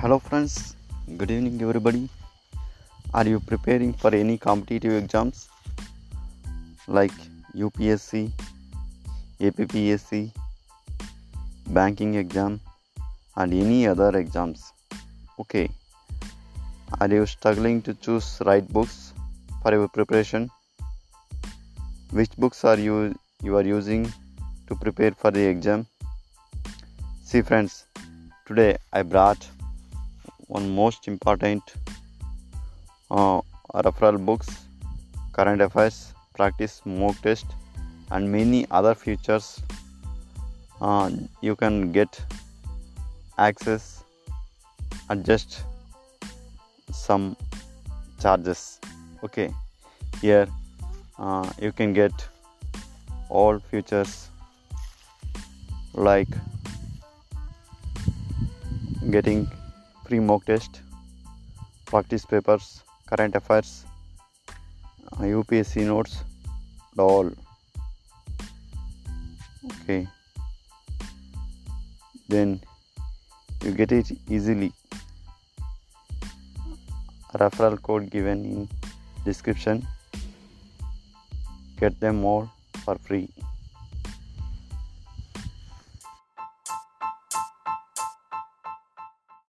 Hello, friends. Good evening, everybody. Are you preparing for any competitive exams like UPSC, APPSC, banking exam, and any other exams? Okay. Are you struggling to choose right books for your preparation? Which books are you you are using to prepare for the exam? See, friends, today I brought one most important uh, referral books, current affairs, practice mock test, and many other features. Uh, you can get access at just some charges. Okay, here uh, you can get all features like getting free mock test, practice papers, current affairs, uh, UPSC notes, all. Okay. Then you get it easily. Referral code given in description. Get them all for free.